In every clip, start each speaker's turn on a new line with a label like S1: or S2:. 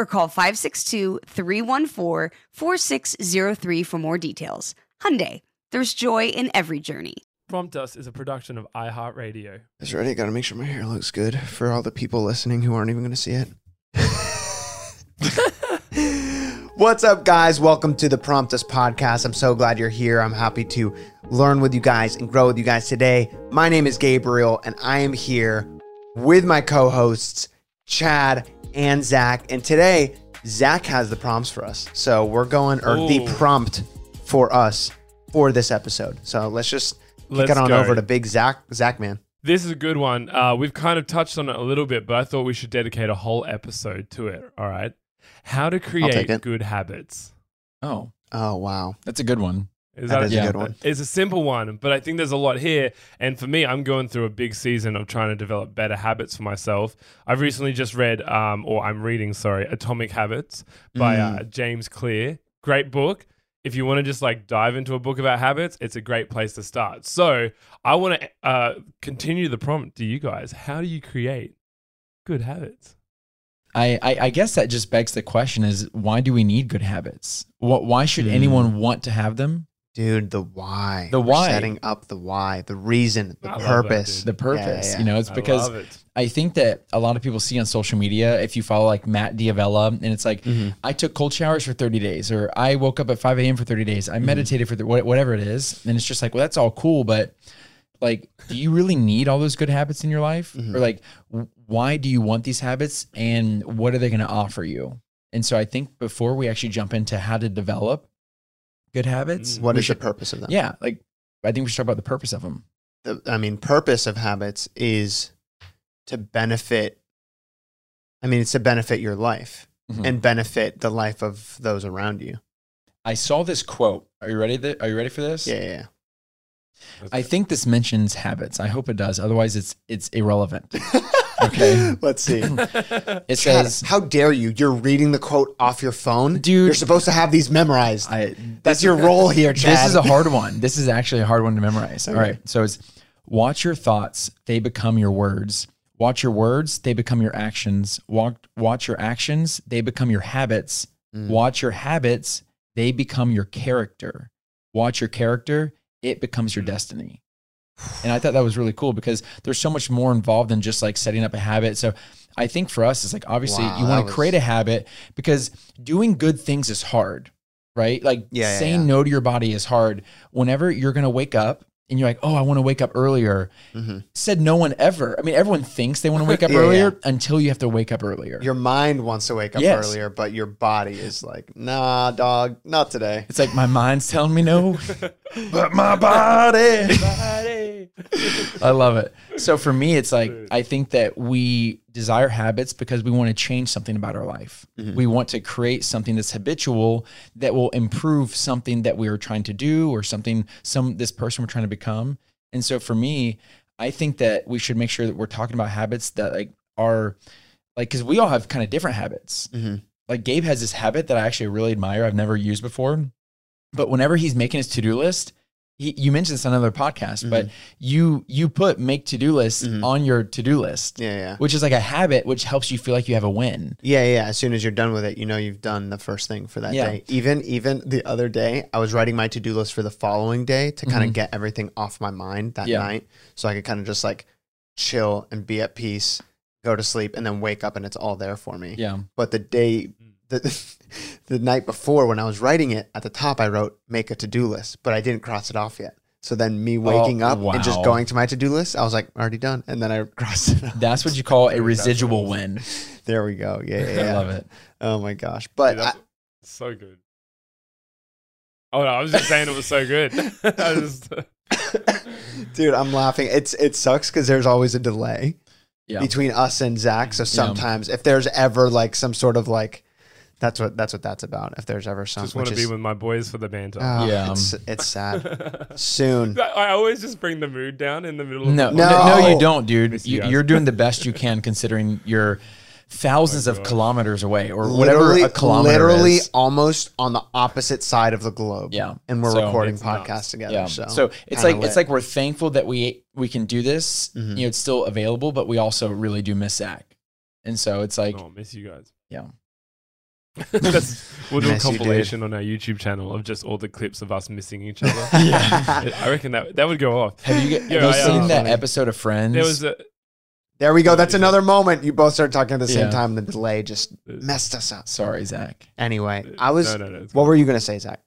S1: or call 562-314-4603 for more details. Hyundai, there's joy in every journey.
S2: Prompt Us is a production of iHeartRadio.
S3: Is ready? Got to make sure my hair looks good for all the people listening who aren't even going to see it. What's up, guys? Welcome to the Prompt Us podcast. I'm so glad you're here. I'm happy to learn with you guys and grow with you guys today. My name is Gabriel, and I am here with my co hosts, Chad and Zach. And today, Zach has the prompts for us. So we're going, or the prompt for us for this episode. So let's just kick
S2: Let's
S3: it on
S2: go.
S3: over to Big Zach, Zach man.
S2: This is a good one. Uh, we've kind of touched on it a little bit, but I thought we should dedicate a whole episode to it. All right. How to create good habits.
S4: Oh,
S3: Oh, wow.
S4: that's a good one.
S2: Is
S3: That is a good one.
S2: It's a simple one, but I think there's a lot here. And for me, I'm going through a big season of trying to develop better habits for myself. I've recently just read, um, or I'm reading, sorry, Atomic Habits by
S3: Mm.
S2: uh, James Clear. Great book. If you want to just like dive into a book about habits, it's a great place to start. So I want to uh, continue the prompt to you guys. How do you create good habits?
S4: I, I, I guess that just begs the question: Is why do we need good habits? What? Why should
S3: Hmm.
S4: anyone want to have them?
S3: Dude, the why.
S4: The
S3: We're
S4: why.
S3: setting up the why, the reason, the
S2: I love that,
S3: purpose.
S4: The purpose,
S3: Yeah, yeah,
S4: you know, it's because
S2: love it.
S4: I think that a lot of people see on social media, if you follow like Matt D'Avella, and it's like,
S3: Mhm.
S4: I took cold showers for 30 days, or I woke up at 5 a.m. for 30 days,
S3: Mm-hmm.
S4: I meditated for th- whatever it is. And it's just like, well, that's all cool, but like, do you really need all those good habits in your life?
S3: Mhm.
S4: Or like, why do you want these habits and what are they going to offer you? And so I think before we actually jump into how to develop good habits,
S2: Mm.
S3: What is
S4: should-
S3: the purpose of them?
S4: Yeah, like, I think we should talk about the purpose of them.
S3: The, I mean, purpose of habits is to benefit. I mean, it's to benefit your life
S4: Mhm.
S3: and benefit the life of those around you.
S4: I saw this quote. Are you ready? Th- are you ready for this?
S3: Yeah, yeah. yeah.
S4: I think this mentions habits. I hope it does. Otherwise, it's it's irrelevant. Okay.
S3: Let's see.
S4: It
S3: Chad,
S4: says,
S3: how dare you? You're reading the quote off your phone,
S4: Dude.
S3: You're supposed to have these memorized.
S4: I,
S3: That's your role here, Chad.
S4: This is a hard one. This is actually a hard one to memorize. All
S3: Okay.
S4: right. So it's Watch your thoughts, they become your words. Watch your words, they become your actions. Watch, watch your actions, they become your habits.
S3: Mm.
S4: Watch your habits, they become your character. Watch your character, it becomes your destiny. And I thought that was really cool because there's so much more involved than just like setting up a habit. So I think for us, it's like obviously
S3: Wow,
S4: you want
S3: was-
S4: to create a habit because doing good things is hard, right? Like
S3: Yeah, yeah,
S4: saying
S3: yeah.
S4: no to your body is hard. Whenever you're going to wake up and you're like, oh, I want to wake up earlier,
S3: Mhm.
S4: said no one ever. I mean, everyone thinks they want to wake up
S3: Yeah,
S4: earlier
S3: yeah.
S4: until you have to wake up earlier.
S3: Your mind wants to wake up
S4: Yes.
S3: earlier, but your body is like, nah, dog, not today.
S4: it's like my mind's telling me no, but my body. I love it. So for me, it's like I think that we desire habits because we want to change something about our life. We want to create something that's habitual that will improve something that we are trying to do or something some this person we're trying to become. And so for me, I think that we should make sure that we're talking about habits that like are like because we all have kind of different habits.
S3: Mhm.
S4: Like Gabe has this habit that I actually really admire. I've never used before, but whenever he's making his to do list, he, you mentioned this on another podcast, but you you put make to do list
S3: Mhm.
S4: on your to do list,
S3: Yeah, yeah.
S4: which is like a habit, which helps you feel like you have a win.
S3: Yeah, yeah. As soon as you're done with it, you know you've done the first thing for that
S4: Yeah.
S3: day. Even even the other day, I was writing my to do list for the following day to kind of
S4: Mhm.
S3: get everything off my mind that
S4: Yeah.
S3: night, so I could kind of just like chill and be at peace, go to sleep, and then wake up and it's all there for me.
S4: Yeah,
S3: But the day, the the night before when I was writing it, at the top I wrote make a to do list, but I didn't cross it off yet. So then me oh, waking up and just going to my to do list, I was like already done, and then I crossed it off.
S4: that's what you call a residual win.
S3: There we go. Yeah, yeah. yeah.
S4: I love it.
S3: Oh my gosh! But
S2: Dude, that's
S3: I-
S2: so good. Oh no, I was just saying it was so good. I just,
S3: dude, I'm laughing. It's it sucks because there's always a delay
S4: Yeah,
S3: between us and Zach. So sometimes if there's ever like some sort of like, that's what that's what that's about. If there's ever some,
S2: just want to be with my boys for the banter.
S3: oh,
S4: Yeah.
S3: it's, it's sad. Soon,
S2: I always just bring the mood down in the middle of
S4: no,
S2: the
S4: no,
S3: No.
S4: no, you don't, dude.
S2: You
S4: You,
S2: guys.
S4: you're doing the best you can considering you're thousands
S2: Oh
S4: of kilometers away or whatever
S3: literally,
S4: a kilometer
S3: literally
S4: is.
S3: almost on the opposite side of the globe.
S4: Yeah.
S3: and we're
S4: So-
S3: recording
S2: It's nuts.
S3: podcasts together.
S4: Yeah.
S3: So,
S4: So, it's
S3: kinda
S4: like it's like we're thankful that we we can do this.
S3: Mhm.
S4: You know, it's still available, but we also really do miss Zach. And so it's like,
S2: oh, miss you guys.
S4: yeah.
S2: That's, we'll do a
S3: Miss
S2: compilation on our YouTube channel of just all the clips of us missing each other.
S4: Yeah.
S2: I reckon that that would go off.
S4: Have you, have
S2: Yeah,
S4: you
S2: I, uh,
S4: seen that
S3: funny.
S4: episode of Friends?
S2: There was a
S3: there we go. That's another moment. You both started talking at the same
S4: Yeah.
S3: time. The delay just messed us up.
S4: Sorry, Zach.
S3: Anyway, I was.
S2: no, no, no.
S3: What
S2: fine.
S3: were you gonna say, Zach?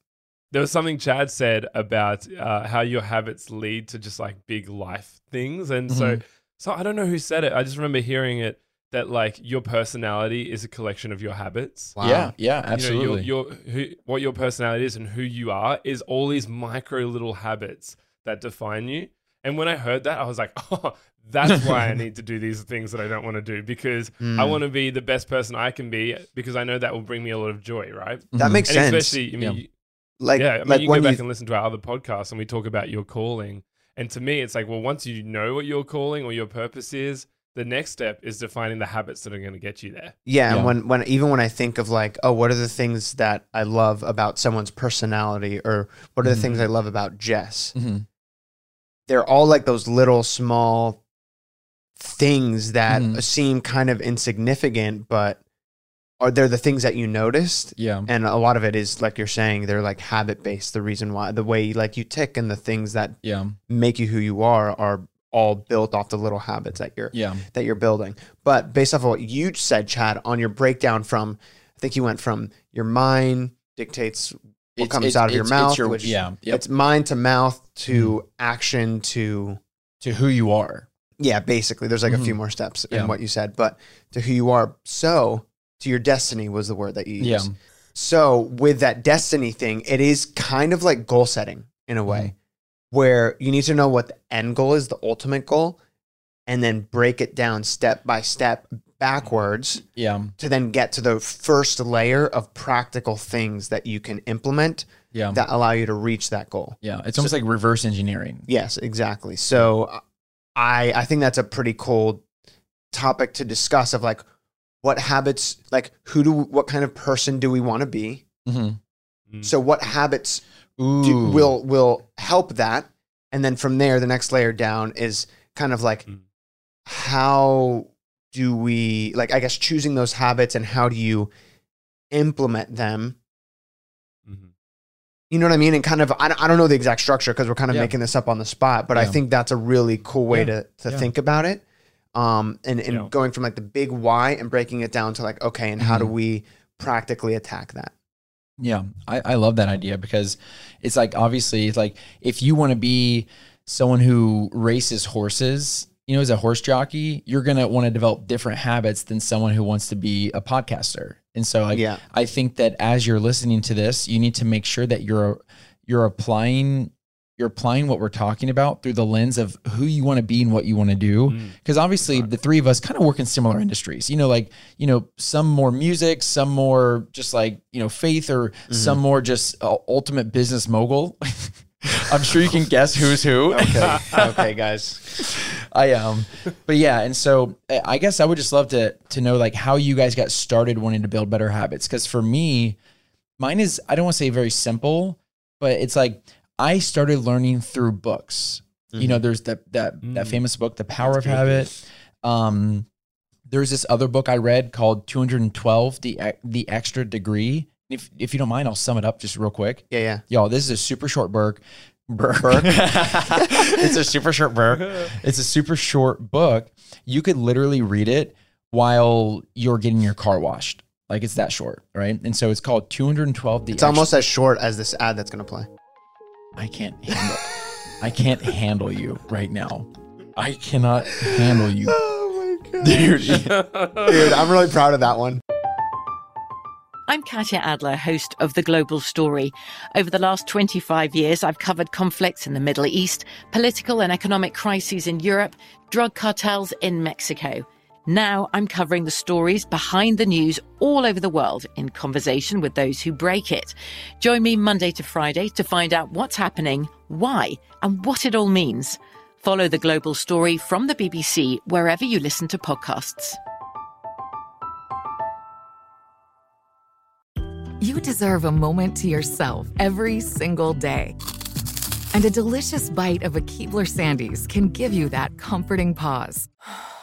S2: there was something Chad said about uh, how your habits lead to just like big life things, and so
S4: Mhm.
S2: so I don't know who said it. I just remember hearing it that like your personality is a collection of your habits.
S3: Wow.
S4: Yeah, yeah, absolutely.
S2: You know, your, your who, what your personality is and who you are is all these micro little habits that define you. And when I heard that, I was like, oh, that's why I need to do these things that I don't want to do because I
S3: Mm.
S2: want to be the best person I can be because I know that will bring me a lot of joy, right?
S3: That
S4: Mhm.
S3: makes
S2: And
S3: sense.
S2: especially, I mean,
S4: Yeah.
S2: you-
S3: like,
S2: yeah, I mean,
S3: like
S2: you
S3: when
S2: go
S3: you
S2: back and listen to our other podcasts and we talk about your calling. And to me, it's like, well, once you know what your calling or your purpose is, the next step is defining the habits that are going to get you there.
S3: Yeah,
S4: Yeah.
S3: and when when even when I think of like, oh, what are the things that I love about someone's personality, or what are the
S4: Mhm.
S3: things I love about Jess?
S4: Mhm.
S3: They're all like those little small things that
S4: Mhm.
S3: seem kind of insignificant, but are they're the things that you noticed.
S4: Yeah.
S3: And a lot of it is like you're saying, they're like habit based. The reason why the way like you tick and the things that
S4: Yeah.
S3: make you who you are are all built off the little habits that you're
S4: Yeah.
S3: that you're building. But based off of what you said, Chad, on your breakdown from, I think you went from your mind dictates what
S4: It's-
S3: comes
S4: it's-
S3: out of your mouth,
S4: your-
S3: which
S4: yeah. Yep. Mm-hmm.
S3: it's mind to mouth to action to
S4: To who you are.
S3: yeah, basically. There's like a few
S4: Mhm.
S3: more steps
S4: Yeah.
S3: in what you said, but to who you are. So to your destiny was the word that you used.
S4: Yeah.
S3: So with that destiny thing, it is kind of like goal setting in a way,
S4: Mm-hmm.
S3: Where you need to know what the end goal is, the ultimate goal, and then break it down step by step backwards
S4: Yeah.
S3: to then get to the first layer of practical things that you can implement
S4: Yeah.
S3: that allow you to reach that goal.
S4: yeah. It's almost like reverse engineering.
S3: Yes, exactly. So I I think that's a pretty cool topic to discuss of like what habits like who do what kind of person do we want to be?
S4: Mm-hmm.
S2: Mm.
S3: So what habits
S4: Ooh.
S3: Do, will will help that And then from there, the next layer down is kind of like
S2: Mm.
S3: how do we like I guess choosing those habits and how do you implement them
S2: Mhm.
S3: you know what I mean? And kind of, I don't, I don't know the exact structure because we're kind of
S4: Yeah.
S3: making this up on the spot, but I think that's a really cool way
S4: Yeah.
S3: to, to
S4: Yeah.
S3: think about it. Um, and, and
S2: Yeah.
S3: going from like the big why and breaking it down to like, okay, and how do
S4: Mhm.
S3: we practically attack that?
S4: Yeah, I, I love that idea because it's like obviously it's like if you want to be someone who races horses, you know, as a horse jockey, you're gonna want to develop different habits than someone who wants to be a podcaster. And so like
S3: Yeah.
S4: I think that as you're listening to this, you need to make sure that you're you're applying you're applying what we're talking about through the lens of who you want to be and what you want to do.
S2: Mm.
S4: Because obviously the three of us kind of work in similar industries. You know, like, you know, some more music, some more just like, you know, faith or some more just uh, ultimate business mogul. I'm sure you can guess who's who.
S3: Okay. okay, guys.
S4: I um but yeah, and so I guess I would just love to to know like how you guys got started wanting to build better habits cuz for me mine is I don't want to say very simple, but it's like I started learning through books. You know, there's that that that
S2: Mm.
S4: famous book The Power of Habit. Um there's this other book I read called 212 the the extra degree. If if you don't mind, I'll sum it up just real quick.
S3: Yeah, yeah.
S4: Y'all, this is a super short. Burk. it's a super short burk. It's a super short book. You could literally read it while you're getting your car washed. Like it's that short, right? And so it's called 212 the
S3: It's almost as short as this ad that's going to play.
S4: I can't handle I can't handle you right now. I cannot handle you.
S3: Oh my God.
S4: Dude,
S3: Dude, I'm really proud of that one.
S5: I'm Katya Adler, host of The Global Story. Over the last 25 years, I've covered conflicts in the Middle East, political and economic crises in Europe, drug cartels in Mexico. Now I'm covering the stories behind the news all over the world in conversation with those who break it. Join me Monday to Friday to find out what's happening, why, and what it all means. Follow The Global Story from the BBC wherever you listen to podcasts.
S6: You deserve a moment to yourself every single day. And a delicious bite of a Keebler Sandies can give you that comforting pause.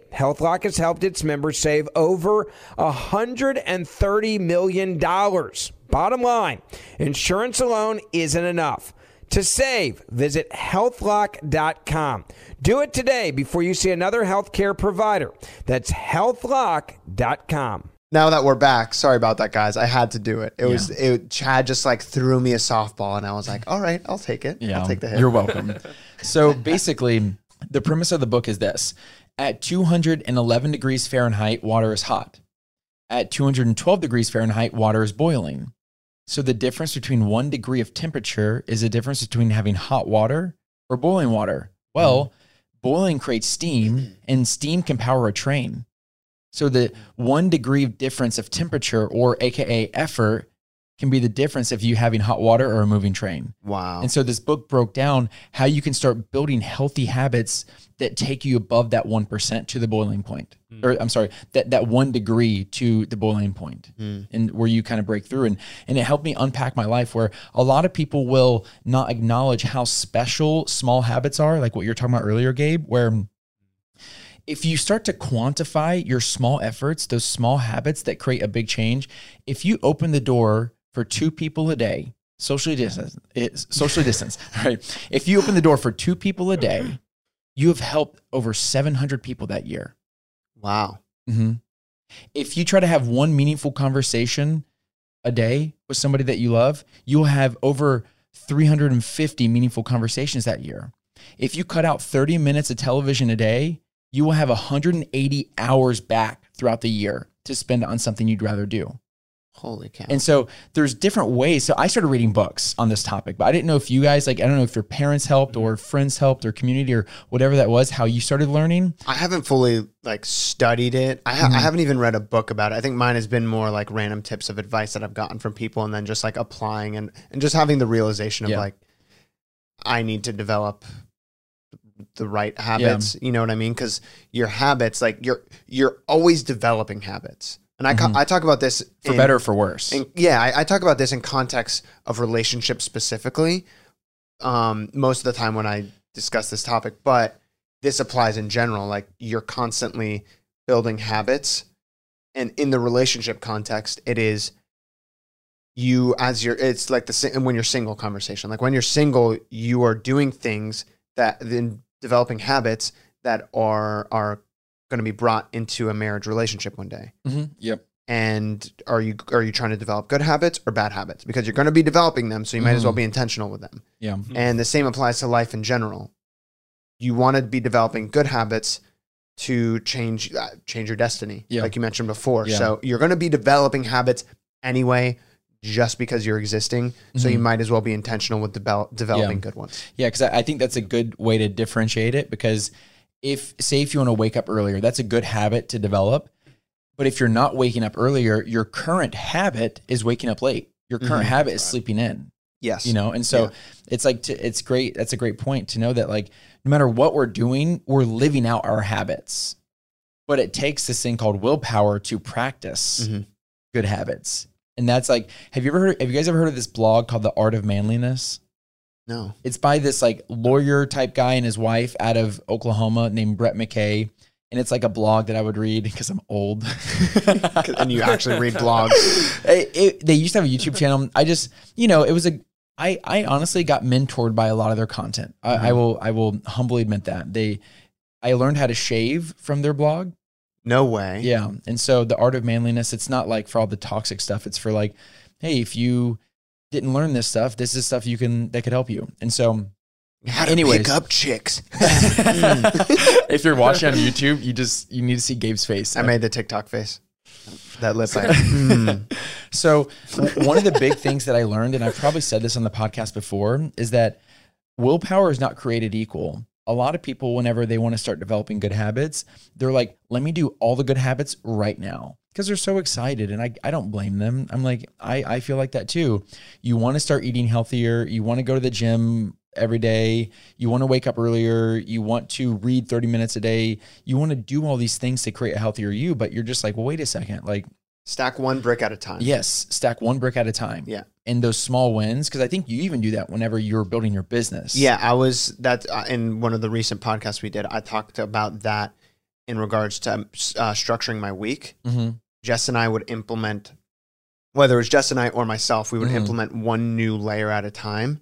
S7: HealthLock has helped its members save over $130 million. Bottom line, insurance alone isn't enough. To save, visit healthlock.com. Do it today before you see another healthcare provider. That's healthlock.com.
S3: Now that we're back, sorry about that, guys. I had to do it. It was it. Chad just like threw me a softball, and I was like, "All right, I'll take it.
S4: Yeah,
S3: I'll take the hit."
S4: You're welcome. so basically, the premise of the book is this: at 211 degrees Fahrenheit, water is hot. At 212 degrees Fahrenheit, water is boiling. So the difference between one degree of temperature is the difference between having hot water or boiling water. Well, mm-hmm. boiling creates steam, and steam can power a train. So the one degree difference of temperature, or AKA effort, can be the difference if you having hot water or a moving train.
S3: Wow.
S4: And so this book broke down how you can start building healthy habits that take you above that 1% to the boiling point. Hmm. Or I'm sorry, that, that one degree to the boiling point hmm. and where you kind of break through. And, and it helped me unpack my life where a lot of people will not acknowledge how special small habits are, like what you're talking about earlier, Gabe, where if you start to quantify your small efforts, those small habits that create a big change, if you open the door for two people a day, socially distance, socially distance, right? If you open the door for two people a day, you have helped over 700 people that year.
S3: wow.
S4: hmm If you try to have one meaningful conversation a day with somebody that you love, you'll have over 350 meaningful conversations that year. If you cut out 30 minutes of television a day, you will have 180 hours back throughout the year to spend on something you'd rather do.
S3: Holy cow.
S4: And so there's different ways. So I started reading books on this topic, but I didn't know if you guys, like, I don't know if your parents helped or friends helped or community or whatever that was, how you started learning.
S3: I haven't fully like studied it. I, ha-
S4: Mm-hmm.
S3: I haven't even read a book about it. I think mine has been more like random tips of advice that I've gotten from people, and then just like applying and and just having the realization of
S4: Yeah.
S3: like I need to develop the right habits. You know what I mean? Because your habits, like you're you're always developing habits. And I, ca- I talk about this
S4: Mm-hmm. For
S3: in-
S4: better or for worse.
S3: and yeah, I, I talk about this in context of relationships specifically. Um, most of the time when I discuss this topic, but this applies in general. Like you're constantly building habits, and in the relationship context, it is you as you're. It's like the when you're single conversation. Like when you're single, you are doing things that then developing habits that are are going to be brought into a marriage relationship one day
S4: hmm Yep.
S3: and are you are you trying to develop good habits or bad habits because you're going to be developing them so you might as well be intentional with them
S4: Yeah.
S3: and the same applies to life in general you want to be developing good habits to change uh, change your destiny
S4: Yeah.
S3: like you mentioned before
S4: Yeah.
S3: so you're going to be developing habits anyway just because you're existing so you
S4: Mhm.
S3: might as well be intentional with develop, developing good ones
S4: Yeah, because I I think that's a good way to differentiate it. Because if, say, if you want to wake up earlier, that's a good habit to develop. But if you're not waking up earlier, your current habit is waking up late. Your current
S3: Mhm.
S4: habit is sleeping in.
S3: yes
S4: You know, and so
S3: Yeah.
S4: it's like to, it's great. That's a great point to know that like no matter what we're doing, we're living out our habits. But it takes this thing called willpower to practice
S3: Mhm.
S4: good habits. And that's like, have you ever heard? Have you guys ever heard of this blog called The Art of Manliness?
S3: No
S4: It's by this like lawyer type guy and his wife out of Oklahoma named Brett McKay. And it's like a blog that I would read because I'm old.
S3: and you actually read blogs
S4: It- it- they used to have a YouTube channel. I just, you know, it was a. I I honestly got mentored by a lot of their content. I, I mm-hmm. will I will humbly admit that they. I learned how to shave from their blog.
S3: no way
S4: Yeah, and so the art of manliness. It's not like for all the toxic stuff. It's for like, hey, if you didn't learn this stuff, this is stuff you can that could help you. And so
S3: how to
S4: Anyways.
S3: pick up chicks
S4: if you're watching on YouTube, you just you need to see Gabe's face.
S3: I made the TikTok face. That lip. I, Mm.
S4: So one of the big things that I learned, and I've probably said this on the podcast before, is that willpower is not created equal. A lot of people, whenever they want to start developing good habits, they're like, let me do all the good habits right now. Because they're so excited. And I, I don't blame them. I'm like, I, I feel like that too. You want to start eating healthier. You want to go to the gym every day. You want to wake up earlier. You want to read 30 minutes a day. You want to do all these things to create a healthier you. But you're just like, well, wait a second. Like,
S3: Stack one brick at a time.
S4: Yes, stack one brick at a time.
S3: Yeah.
S4: And those small wins, because I think you even do that whenever you're building your business.
S3: Yeah, I was that uh, in one of the recent podcasts we did. I talked about that in regards to uh, structuring my week.
S4: hmm
S3: Jess and I would implement, whether it was Jess and I or myself, we would
S4: Mhm.
S3: implement one new layer at a time.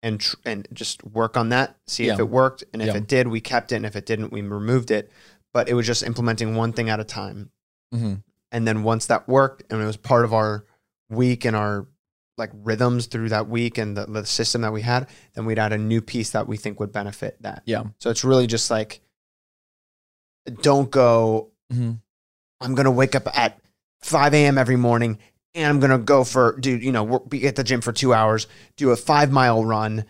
S3: and tr- and just work on that, see if it worked, and if
S4: Yeah.
S3: it did, we kept it, and if it didn't, we removed it. But it was just implementing one thing at a time.
S4: hmm
S3: And then once that worked and it was part of our week and our like rhythms through that week and the, the system that we had, then we'd add a new piece that we think would benefit that.
S4: Yeah.
S3: So it's really just like, don't go,
S4: hmm
S3: I'm going to wake up at 5 a.m. every morning and I'm going to go for, do, you know, be at the gym for two hours, do a five mile run,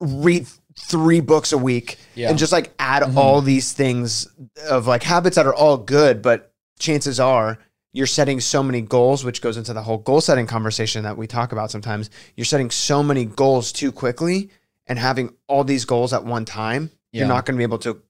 S3: read three books a week,
S4: Yeah.
S3: and just like add
S4: Mhm.
S3: all these things of like habits that are all good, but chances are you're setting so many goals, which goes into the whole goal setting conversation that we talk about sometimes. You're setting so many goals too quickly and having all these goals at one time,
S4: Yeah.
S3: you're not going to be able to,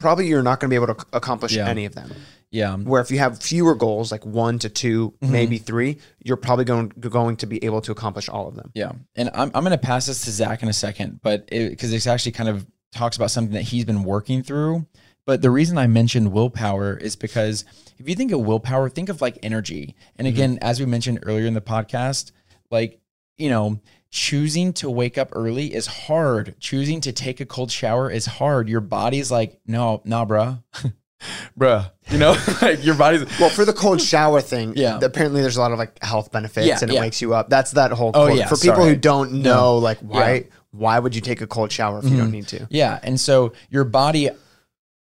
S3: probably you're not going to be able to accomplish
S4: Yeah.
S3: any of them.
S4: Yeah.
S3: Where if you have fewer goals, like one to 2
S4: Mhm.
S3: maybe three, you're probably going, going to be able to accomplish all of them.
S4: Yeah. And I'm, I'm going to pass this to Zach in a second, but because it's actually kind of talks about something that he's been working through. But the reason I mentioned willpower is because if you think of willpower, think of like energy. And again, as we mentioned earlier in the podcast, like, you know, choosing to wake up early is hard. Choosing to take a cold shower is hard. Your body's like, no, nah, bruh. bruh. You know, like your body's
S3: Well, for the cold shower thing,
S4: Yeah.
S3: apparently there's a lot of like health benefits
S4: Yeah,
S3: and it
S4: yeah.
S3: wakes you up. That's that whole
S4: Oh, yeah,
S3: for people
S4: sorry.
S3: who don't
S4: No.
S3: know, like why
S4: Yeah.
S3: why would you take a cold shower if you don't mm-hmm. need to?
S4: Yeah. And so your body,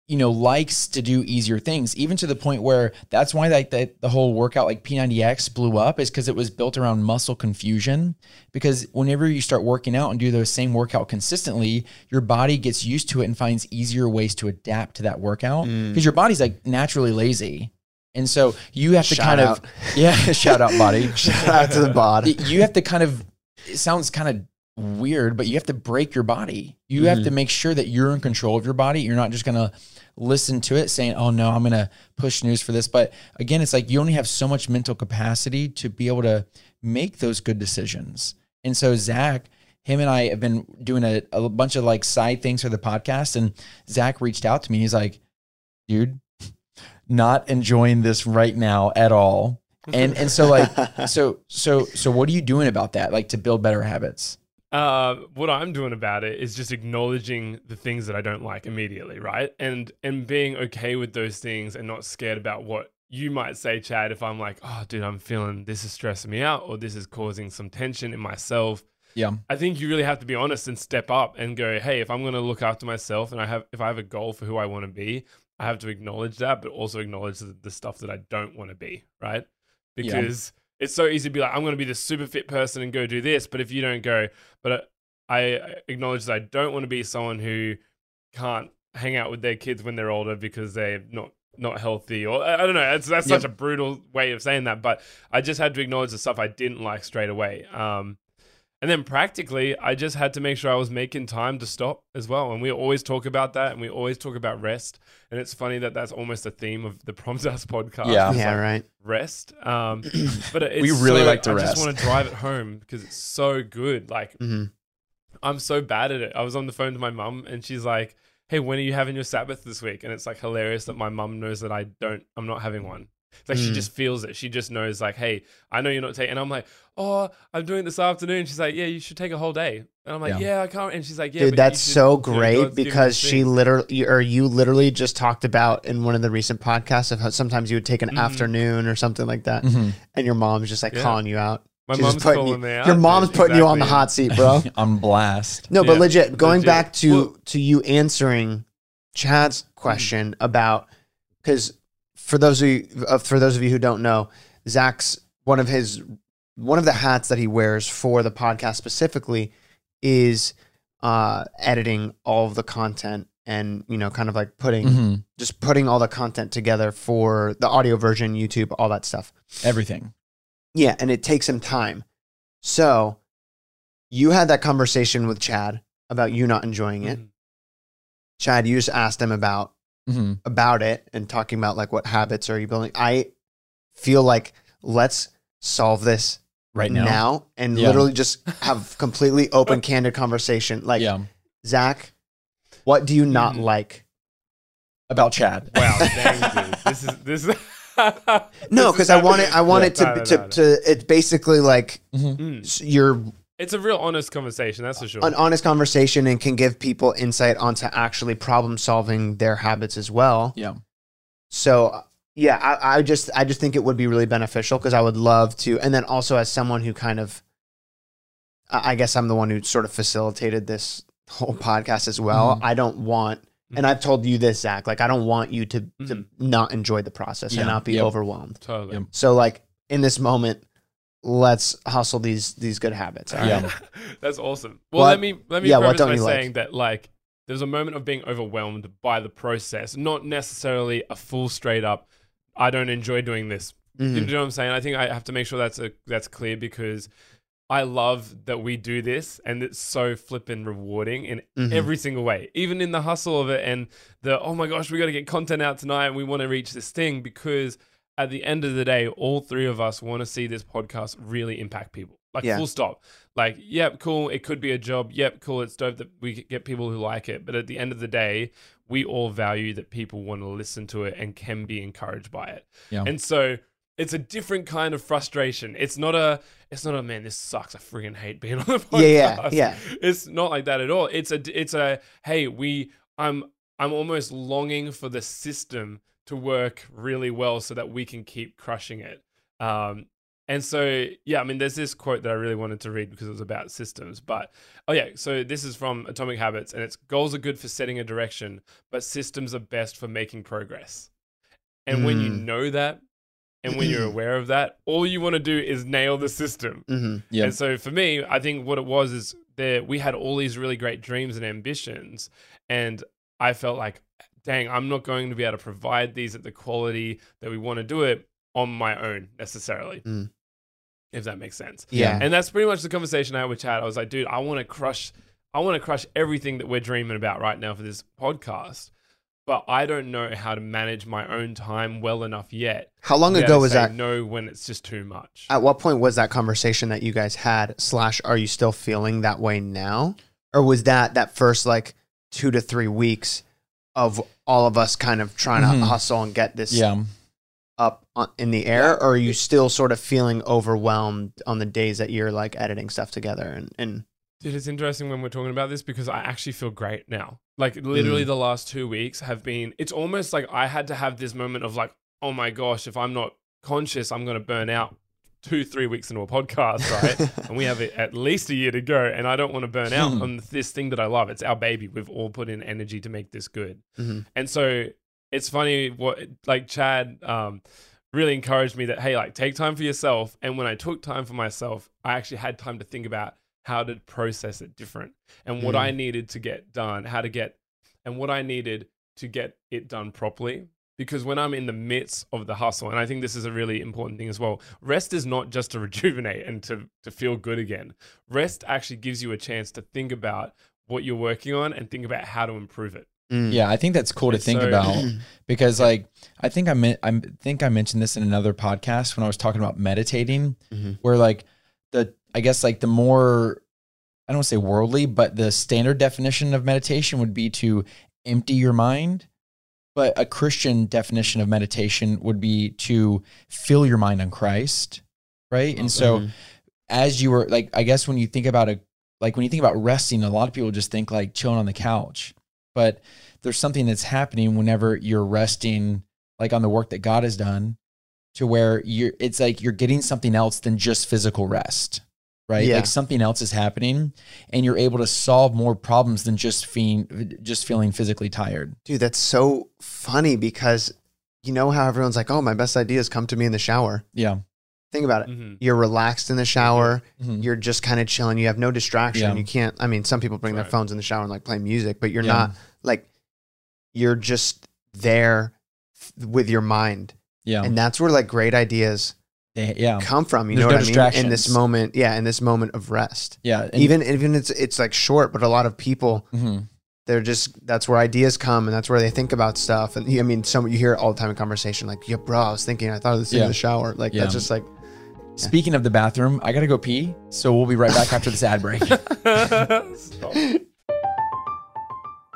S4: you know, likes to do easier things, even to the point where that's why like the, the whole workout like P90X blew up is because it was built around muscle confusion. Because whenever you start working out and do those same workout consistently, your body gets used to it and finds easier ways to adapt to that workout.
S3: Mm.
S4: Because your body's like naturally lazy. And so you have to
S3: Shout
S4: kind
S3: out.
S4: of, yeah, shout out body.
S3: Shout out to the bod.
S4: you have to kind of it sounds kind of weird but you have to break your body. You have to mm-hmm. make sure that you're in control of your body. You're not just going to listen to it saying oh no i'm going to push news for this. But again it's like you only have so much mental capacity to be able to make those good decisions. And so zach him and i have been doing a, a bunch of like side things for the podcast and zach reached out to me. He's like dude not enjoying this right now at all. And and so like so so so what are you doing about that like to build better habits
S2: Uh, what I'm doing about it is just acknowledging the things that I don't like immediately, right? And and being okay with those things and not scared about what you might say, Chad. If I'm like, oh, dude, I'm feeling this is stressing me out, or this is causing some tension in myself.
S4: yeah
S2: I think you really have to be honest and step up and go, hey, if I'm going to look after myself and I have, if I have a goal for who I want to be, I have to acknowledge that, but also acknowledge the, the stuff that I don't want to be, right?
S4: Yeah.
S2: It's so easy to be like, I'm going to be this super fit person and go do this, but if you don't go, but I acknowledge that I don't want to be someone who can't hang out with their kids when they're older because they're not not healthy or I I don't know. That's that's
S4: Yep.
S2: such a brutal way of saying that, but I just had to acknowledge the stuff I didn't like straight away. Um, and then practically, I just had to make sure I was making time to stop as well. And we always talk about that, and we always talk about rest. And it's funny that that's almost a theme of the Prompt Us podcast.
S4: Yeah.
S3: Yeah,
S2: like,
S3: right.
S2: Rest. Um, but it's
S4: We really
S2: so-
S4: like to rest.
S2: I
S4: rest.
S2: just want to drive it home because it's so good. Like
S3: Mhm.
S2: I'm so bad at it. I was on the phone to my mum, and she's like, "Hey, when are you having your Sabbath this week?" And it's like hilarious that my mum knows that I don't. I'm not having one. It's like she
S3: Mm.
S2: just feels it. She just knows, like, "Hey, I know you're not taking." And I'm like, "Oh, I'm doing it this afternoon." She's like, "Yeah, you should take a whole day." And I'm like,
S4: Yeah.
S2: "Yeah, I can't." And she's like, "Yeah,
S3: Dude,
S2: but
S3: that's
S2: you should-
S3: so
S2: you know,
S3: great because she
S2: things."
S3: literally, or you literally just talked about in one of the recent podcasts of how sometimes you would take an
S2: Mhm.
S3: afternoon or something like that,
S4: Mhm.
S3: and your mom's just like
S2: Yeah.
S3: calling you out.
S2: My
S3: She's
S2: mom's
S3: putting
S2: calling
S3: you-
S2: me out.
S3: Your mom's
S2: dude.
S3: putting you on the hot seat, bro.
S4: on blast
S3: No, but
S2: Yeah,
S3: legit, going
S2: legit.
S3: back to
S2: Well-
S3: to you answering Chad's question about because for those of you uh, for those of you who don't know, Zach's one of his one of the hats that he wears for the podcast specifically is uh, editing all of the content and you know kind of like putting
S4: Mhm.
S3: just putting all the content together for the audio version, YouTube, all that stuff.
S4: everything
S3: Yeah, and it takes him time. So you had that conversation with Chad about you not enjoying it.
S2: Mhm.
S3: Chad, you just asked him about
S4: hmm
S3: about it and talking about like what habits are you building. I feel like let's solve this
S4: right now,
S3: and
S4: Yeah.
S3: literally just have completely open, candid conversation. Like
S4: yeah
S3: Zach, what do you not
S2: Mhm.
S3: like?
S4: about chad
S2: Wow, dang, dude. This is this. Is
S3: No, because I want it. I want
S2: Yeah,
S3: it to
S2: no, no,
S3: to,
S2: no.
S3: to. It's basically like
S4: Mhm.
S2: Mm.
S3: s- you're
S2: It's a real honest conversation, that's for sure.
S3: an honest conversation and can give people insight onto actually problem solving their habits as well.
S4: Yeah.
S3: So yeah, I, I just I just think it would be really beneficial because I would love to, and then also as someone who kind of, I I guess I'm the one who sort of facilitated this whole podcast as well.
S4: Mhm.
S3: I don't want, and I've told you this, Zach. Like I don't want you to to not enjoy the process
S4: Yeah.
S3: and not be
S4: Yep.
S3: overwhelmed.
S2: Totally.
S4: Yep.
S3: So like in this moment, let's hustle these these good habits. right?
S4: Yeah.
S2: That's awesome. Well,
S3: What-
S2: let me let me
S3: yeah, what
S2: preface by
S3: like?
S2: saying that like there's a moment of being overwhelmed by the process, not necessarily a full straight up. I don't enjoy doing this.
S3: Mhm.
S2: You know what I'm saying? I think I have to make sure that's a that's clear because I love that we do this and it's so flippin' rewarding in
S3: Mhm.
S2: every single way. Even in the hustle of it and the oh my gosh, we got to get content out tonight and we want to reach this thing because at the end of the day, all three of us want to see this podcast really impact people. Like
S3: Yeah.
S2: full stop. Like, yep, cool. It could be a job. Yep, cool. It's dope that we get people who like it. But at the end of the day, we all value that people want to listen to it and can be encouraged by it.
S4: Yeah.
S2: And so it's a different kind of frustration. It's not a it's not a man, this sucks. I freaking hate being on the podcast.
S3: Yeah, yeah, yeah.
S2: It's not like that at all. It's a it's a hey, we I'm I'm almost longing for the system to work really well so that we can keep crushing it. Um and so, yeah, I mean, there's this quote that I really wanted to read because it was about systems. But, oh, yeah, so this is from Atomic Habits, and it's goals are good for setting a direction, but systems are best for making progress. And when you
S3: Mm.
S2: know that, and when you're aware of that, all you want to do is nail the system.
S3: Mhm.
S4: Yeah.
S2: And so for me, I think what it was is that we had all these really great dreams and ambitions, and I felt like, dang, I'm not going to be able to provide these at the quality that we want to do it on my own necessarily.
S3: Mm.
S2: If that makes sense.
S3: Yeah.
S2: And that's pretty much the conversation I had with Chad. I was like, dude, I want to crush I want to crush everything that we're dreaming about right now for this podcast. But I don't know how to manage my own time well enough yet.
S3: How long ago was that?
S2: No, when it's just too much.
S3: At what point was that conversation that you guys had? Slash, are you still feeling that way now, or was that that first like two to three weeks of all of us kind of trying
S4: Mhm.
S3: to hustle and get this
S4: Yeah.
S3: up on, in the air, or are you still sort of feeling overwhelmed on the days that you're like editing stuff together and and
S2: Dude, it's interesting when we're talking about this because I actually feel great now. Like literally
S3: Mm.
S2: the last two weeks have been it's almost like I had to have this moment of like, oh my gosh, if I'm not conscious, I'm gonna burn out two, three weeks into a podcast, right? and we have at least a year to go, and I don't want to burn out
S4: Hmm.
S2: on this thing that I love. It's our baby. We've all put in energy to make this good.
S3: Mhm.
S2: And so it's funny what like Chad um really encouraged me that hey, like take time for yourself. And when I took time for myself, I actually had time to think about how to process it different and what
S3: Mm.
S2: I needed to get done, how to get and what I needed to get it done properly. Because when I'm in the midst of the hustle, and I think this is a really important thing as well, rest is not just to rejuvenate and to, to feel good again. Rest actually gives you a chance to think about what you're working on and think about how to improve it.
S3: Mm.
S4: Yeah, I think that's cool to
S2: And
S4: think
S2: so-
S4: about because, like, I think I meant I think I mentioned this in another podcast when I was talking about meditating,
S3: Mhm.
S4: where like the I guess like the more I don't want to say worldly, but the standard definition of meditation would be to empty your mind. But a Christian definition of meditation would be to fill your mind on Christ, right? And so,
S3: Mhm.
S4: as you were like, I guess when you think about a like when you think about resting, a lot of people just think like chilling on the couch, but there's something that's happening whenever you're resting, like on the work that God has done, to where you're it's like you're getting something else than just physical rest, right?
S3: Yeah.
S4: Like something else is happening, and you're able to solve more problems than just feeling just feeling physically tired.
S3: dude, that's so funny because you know how everyone's like, oh, my best ideas come to me in the shower.
S4: Yeah.
S3: Think about it.
S2: Mhm.
S3: You're relaxed in the shower.
S4: Mhm.
S3: You're just kind of chilling. You have no distraction.
S4: Yeah.
S3: You can't. I mean, some people bring their phones in the shower and like play music, but you're
S4: Yeah.
S3: not like you're just there f- with your mind,
S4: Yeah.
S3: and that's where like great ideas
S4: They- yeah.
S3: come from. You
S4: There's
S3: know
S4: no
S3: what I mean? In this moment, yeah, in this moment of rest.
S4: Yeah. and-
S3: even even it's it's like short, but a lot of people
S4: Mhm.
S3: they're just that's where ideas come and that's where they think about stuff. And I mean, some you hear it all the time in conversation, like, yeah, bro, I was thinking, I thought of this thing
S4: Yeah.
S3: in the shower. Like
S4: Yeah.
S3: that's just like
S4: Speaking of the bathroom, I gotta go pee, so we'll be right back after this ad break.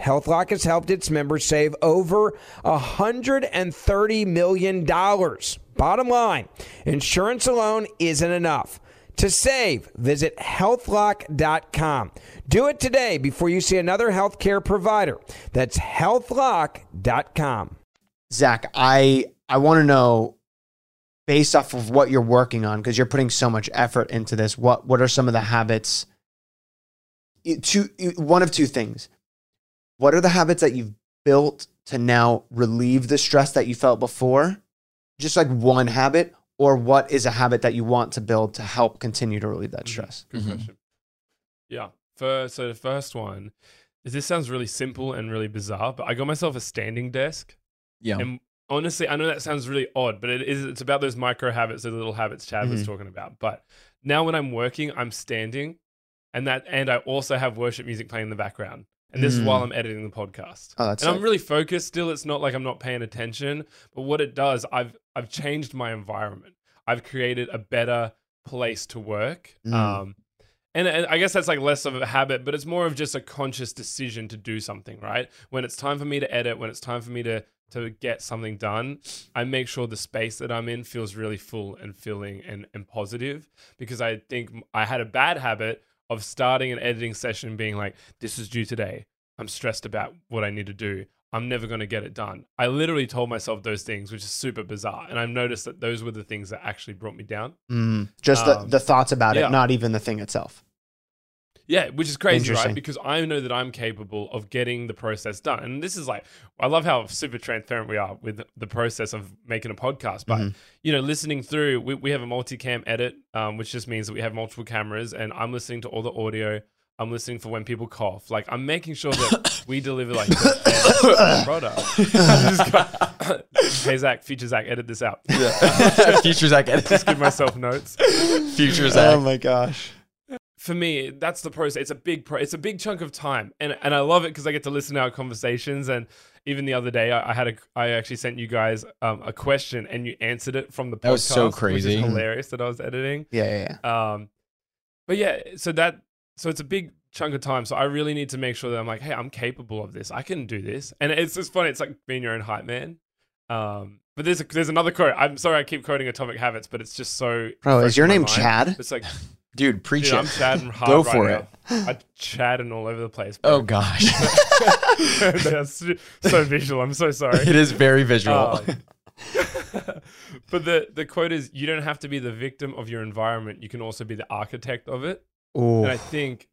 S7: HealthLock has helped its members save over $130 million. Bottom line, insurance alone isn't enough. To save, visit healthlock.com. Do it today before you see another healthcare provider. That's healthlock.com.
S3: Zach, I I want to know based off of what you're working on because you're putting so much effort into this. What what are some of the habits? Two one of two things. What are the habits that you've built to now relieve the stress that you felt before? Just like one habit, or what is a habit that you want to build to help continue to relieve that stress?
S2: Good question. Yeah. For, so the first one is this sounds really simple and really bizarre, but I got myself a standing desk.
S4: Yeah.
S2: And honestly, I know that sounds really odd, but it is it's about those micro habits, the little habits Chad was
S3: Mhm.
S2: talking about. But now when I'm working, I'm standing and that and I also have worship music playing in the background. And this is
S3: Mm.
S2: while I'm editing the podcast.
S3: Oh, that's
S2: and I'm really focused still. It's not like I'm not paying attention, but what it does, I've I've changed my environment. I've created a better place to work.
S3: Mm.
S2: Um and, and I guess that's like less of a habit, but it's more of just a conscious decision to do something, right? When it's time for me to edit, when it's time for me to to get something done, I make sure the space that I'm in feels really full and filling and, and positive because I think I had a bad habit of starting an editing session being like, this is due today. I'm stressed about what I need to do. I'm never going to get it done. I literally told myself those things, which is super bizarre. And I've noticed that those were the things that actually brought me down.
S3: Mm. Just the,
S2: Um,
S3: the thoughts about
S2: yeah.
S3: it, not even the thing itself.
S2: Yeah, which is crazy, right? Because I know that I'm capable of getting the process done. And this is like, I love how super transparent we are with the process of making a podcast. But,
S3: Mhm.
S2: you know, listening through, we, we have a multicam edit, um, which just means that we have multiple cameras and I'm listening to all the audio. I'm listening for when people cough. Like, I'm making sure that we deliver like the product. hey, Zach, future Zach, edit this out.
S4: Future Zach edit.
S2: Just give myself notes.
S4: Future Zach.
S3: Oh my gosh.
S2: For me, that's the process. It's a big pro. It's a big chunk of time, and and I love it because I get to listen to our conversations. And even the other day, I, I had a I actually sent you guys um, a question, and you answered it from the podcast.
S4: That was so
S2: which is
S4: crazy.
S2: hilarious that I was editing.
S3: Yeah, yeah, yeah.
S2: Um, but yeah, so that so it's a big chunk of time. So I really need to make sure that I'm like, hey, I'm capable of this. I can do this. And it's just funny. It's like being your own hype man. Um, but there's a, there's another quote. I'm sorry, I keep quoting Atomic Habits, but it's just so.
S3: Bro, is your name. Chad?
S2: It's like,
S4: Dude, preach
S2: dude,
S4: it.
S2: I'm chatting hard
S4: Go
S2: right
S4: for
S2: now.
S4: it.
S2: I'm chatting all over the place.
S4: Oh gosh,
S2: That's so visual. I'm so sorry.
S4: it is very visual.
S2: Um, but the the quote is, "You don't have to be the victim of your environment. You can also be the architect of it."
S3: Ooh.
S2: And I think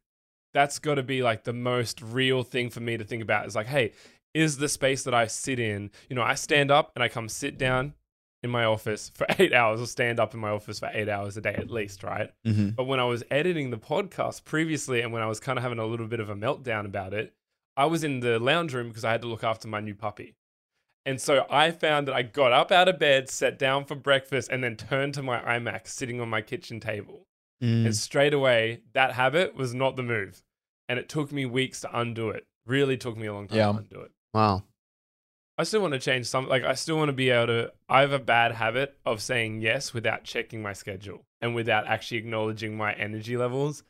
S2: that's got to be like the most real thing for me to think about is like, hey, is the space that I sit in, you know, I stand up and I come sit down in my office for eight hours or stand up in my office for eight hours a day at least, right?
S3: Mhm.
S2: But when I was editing the podcast previously and when I was kind of having a little bit of a meltdown about it, I was in the lounge room because I had to look after my new puppy. And so I found that I got up out of bed, sat down for breakfast, and then turned to my iMac sitting on my kitchen table.
S3: Mm.
S2: And straight away, that habit was not the move. And it took me weeks to undo it. Really took me a long time
S4: Yeah.
S2: to undo it.
S3: Wow.
S2: I still want to change some. Like, I still want to be able to. I have a bad habit of saying yes without checking my schedule and without actually acknowledging my energy levels.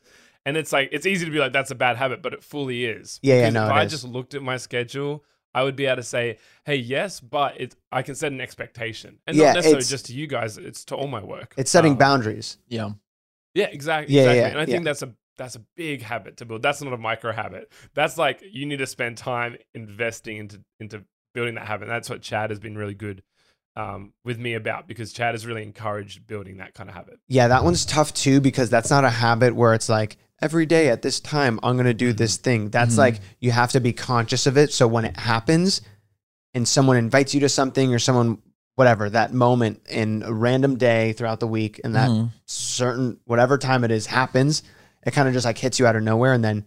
S2: And it's like, it's easy to be like, that's a bad habit, but it fully is.
S3: Yeah, yeah, no,
S2: If
S3: it
S2: I
S3: is.
S2: just looked at my schedule, I would be able to say, hey, yes, but it, I can set an expectation. And
S3: Yeah,
S2: not necessarily
S3: it's-
S2: just to you guys, it's to all my work.
S3: It's setting
S2: Um,
S3: boundaries.
S4: yeah,
S2: yeah, exactly.
S3: Yeah,
S2: exactly.
S3: yeah,
S2: and I think that's a that's a big habit to build. That's not a micro habit. That's like you need to spend time investing into into building that habit. And that's what Chad has been really good um, with me about because Chad has really encouraged building that kind of habit.
S3: Yeah, that one's tough too because that's not a habit where it's like every day at this time I'm going to do this thing. That's
S4: Mhm.
S3: like you have to be conscious of it so when it happens and someone invites you to something or someone whatever that moment in a random day throughout the week and that
S4: Mhm.
S3: certain whatever time it is happens, it kind of just like hits you out of nowhere and then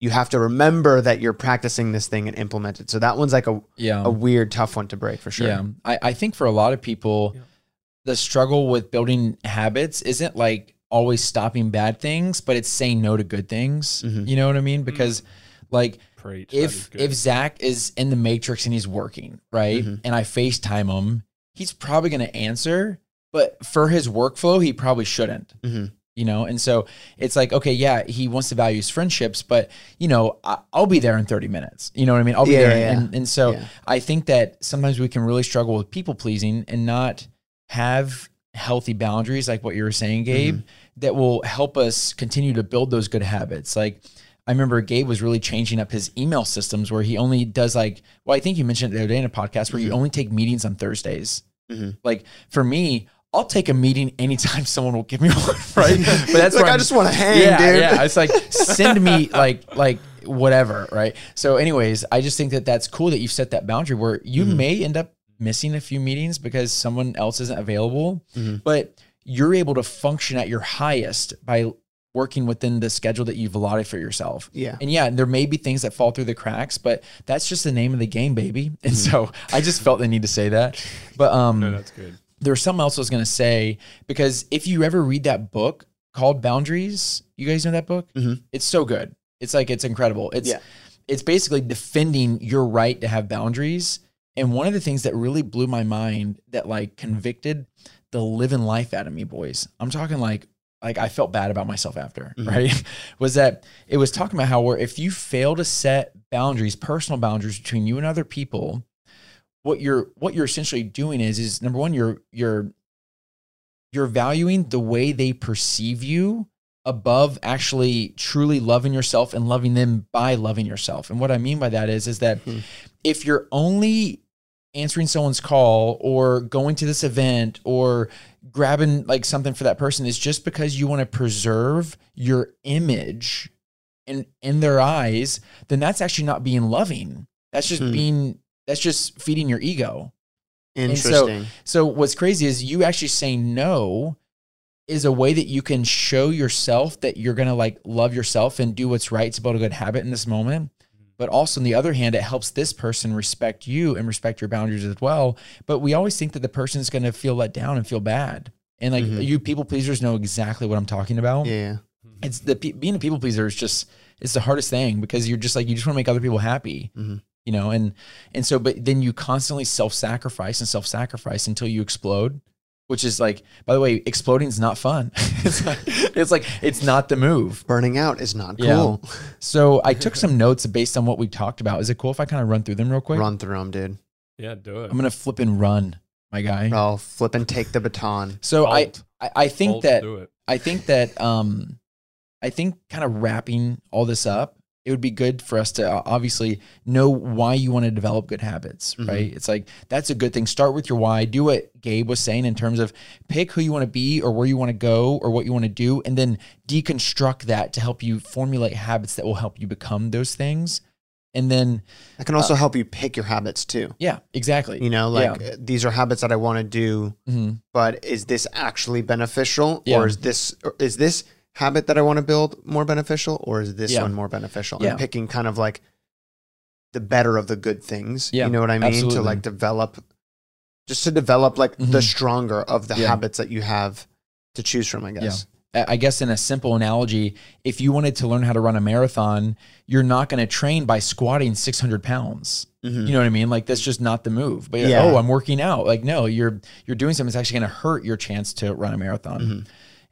S3: you have to remember that you're practicing this thing and implement it. So that one's like a
S4: yeah.
S3: a weird tough one to break for sure.
S4: Yeah. I, I think for a lot of people,
S2: Yeah.
S4: the struggle with building habits isn't like always stopping bad things, but it's saying no to good things.
S3: Mhm.
S4: You know what I mean? Because like
S2: Preach.
S4: if if Zach is in the matrix and he's working, right?
S3: Mhm.
S4: And I FaceTime him, he's probably gonna answer, but for his workflow, he probably shouldn't. You know, and so it's like, okay, yeah, he wants to value his friendships, but you know, I, I'll be there in 30 minutes. You know what I mean? I'll be
S3: Yeah,
S4: there.
S3: yeah.
S4: And, and so
S3: Yeah.
S4: I think that sometimes we can really struggle with people pleasing and not have healthy boundaries, like what you were saying, Gabe,
S3: Mm-hmm.
S4: that will help us continue to build those good habits. Like I remember Gabe was really changing up his email systems where he only does like, well, I think you mentioned it the other day in a podcast where you
S3: Mm-hmm.
S4: only take meetings on Thursdays.
S3: Mhm.
S4: Like for me, I'll take a meeting anytime someone will give me one, right? But that's
S3: like I
S4: I'm-
S3: just want to hang,
S4: yeah,
S3: dude.
S4: yeah. It's like send me like like whatever, right? So, anyways, I just think that that's cool that you've set that boundary where you
S3: Mm-hmm.
S4: may end up missing a few meetings because someone else isn't available,
S3: Mm-hmm.
S4: but you're able to function at your highest by working within the schedule that you've allotted for yourself.
S3: Yeah.
S4: And yeah, there may be things that fall through the cracks, but that's just the name of the game, baby. And
S3: Mm-hmm.
S4: so I just felt the need to say that. But um
S2: no, that's good.
S4: There was something else I was going to say because if you ever read that book called Boundaries, you guys know that book?
S3: Mhm.
S4: It's so good. It's like it's incredible. It's
S3: Yeah.
S4: it's basically defending your right to have boundaries. And one of the things that really blew my mind that like convicted the living life out of me, boys. I'm talking like like I felt bad about myself after,
S3: Mhm.
S4: right? Was that it was talking about how where if you fail to set boundaries, personal boundaries between you and other people, what you're what you're essentially doing is is number one you're you're you're valuing the way they perceive you above actually truly loving yourself and loving them by loving yourself and what i mean by that is is that
S3: Hmm.
S4: if you're only answering someone's call or going to this event or grabbing like something for that person is just because you want to preserve your image in in their eyes then that's actually not being loving that's just
S3: Hmm.
S4: being that's just feeding your ego and so-
S3: Interesting.
S4: so what's crazy is you actually saying no is a way that you can show yourself that you're gonna like love yourself and do what's right to build a good habit in this moment. Mm-hmm. But also on the other hand, it helps this person respect you and respect your boundaries as well. But we always think that the person's gonna feel let down and feel bad. And like
S3: Mhm.
S4: you people pleasers know exactly what I'm talking about.
S3: yeah. Mm-hmm.
S4: it's the being a people pleaser is just it's the hardest thing because you're just like you just want to make other people happy. Mm-hmm. You know, and and so but then you constantly self-sacrifice and self-sacrifice until you explode, which is like by the way, exploding is not fun. it's, like, it's like it's not the move.
S3: Burning out is not
S4: Yeah.
S3: cool.
S4: So I took some notes based on what we talked about. Is it cool if I kind of run through them real quick?
S3: Run through them, dude.
S2: Yeah, do it.
S4: I'm gonna flip and run, my guy.
S3: i'll flip and take the baton.
S4: So I, I I think
S2: Bolt,
S4: that. I think that um I think kind of wrapping all this up, it would be good for us to uh, obviously know why you want to develop good habits,
S3: Mhm.
S4: right? It's like that's a good thing. Start with your why. Do what Gabe was saying in terms of pick who you want to be or where you want to go or what you want to do and then deconstruct that to help you formulate habits that will help you become those things. And then
S3: That can also
S4: Uh,
S3: help you pick your habits too.
S4: yeah, exactly.
S3: You know, like
S4: Yeah.
S3: uh, these are habits that I want to do,
S4: Mhm.
S3: but is this actually beneficial,
S4: Yeah.
S3: or is this or is this habit that I want to build more beneficial, or is this
S4: Yeah.
S3: one more beneficial?
S4: Yeah.
S3: And picking kind of like the better of the good things.
S4: Yeah,
S3: you know what I mean?
S4: Absolutely.
S3: To like develop, just to develop like the
S4: Mhm.
S3: stronger of the
S4: Yeah.
S3: habits that you have to choose from. I guess.
S4: I I guess in a simple analogy, if you wanted to learn how to run a marathon, you're not going to train by squatting 600 pounds.
S3: Mhm.
S4: You know what I mean? Like that's just not the move. But
S3: Yeah.
S4: oh, I'm working out. Like no, you're you're doing something that's actually going to hurt your chance to run a marathon.
S3: Mhm.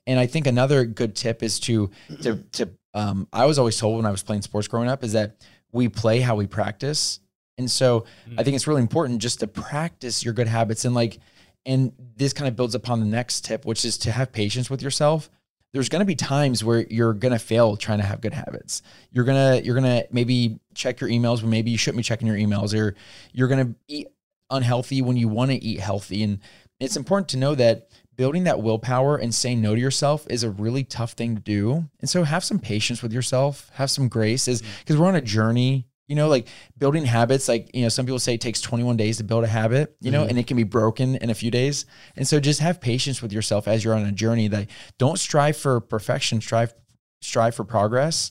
S4: And I think another good tip is to to to um I was always told when I was playing sports growing up is that we play how we practice. And so I think it's really important just to practice your good habits and like and this kind of builds upon the next tip which is to have patience with yourself. There's going to be times where you're going to fail trying to have good habits. You're going to you're going to maybe check your emails when maybe you shouldn't be checking your emails or you're going to eat unhealthy when you want to eat healthy and it's important to know that building that willpower and saying no to yourself is a really tough thing to do. And so have some patience with yourself, have some grace is because we're on a journey, you know, like building habits, like, you know, some people say it takes 21 days to build a habit, you know,
S3: Mhm.
S4: and it can be broken in a few days. And so just have patience with yourself as you're on a journey that don't strive for perfection, strive, strive for progress.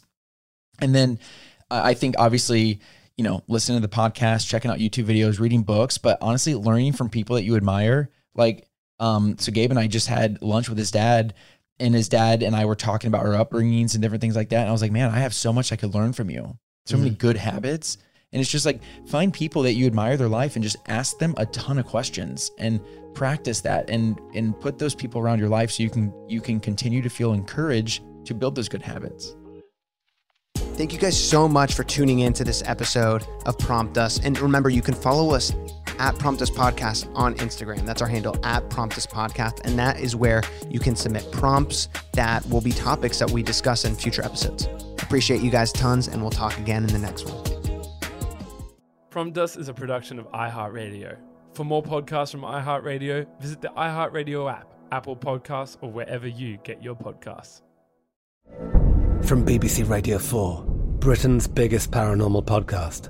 S4: And then uh, I think obviously, you know, listening to the podcast, checking out YouTube videos, reading books, but honestly, learning from people that you admire. Like, um, so Gabe and I just had lunch with his dad, and his dad and I were talking about our upbringings and different things like that. And I was like, man, I have so much I could learn from you. So many good habits. And it's just like find people that you admire their life and just ask them a ton of questions and practice that and and put those people around your life so you can you can continue to feel encouraged to build those good habits.
S3: Thank you guys so much for tuning in to this episode of Prompt Us. And remember, you can follow us at Prompt Us Podcast on Instagram. That's our handle at Prompt Us Podcast. And that is where you can submit prompts that will be topics that we discuss in future episodes. Appreciate you guys tons, and we'll talk again in the next one.
S2: Prompt Us is a production of iHeartRadio. For more podcasts from iHeartRadio, visit the iHeartRadio app, Apple Podcasts, or wherever you get your podcasts.
S8: From BBC Radio 4, Britain's biggest paranormal podcast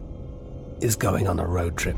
S8: is going on a road trip.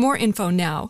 S9: more info now.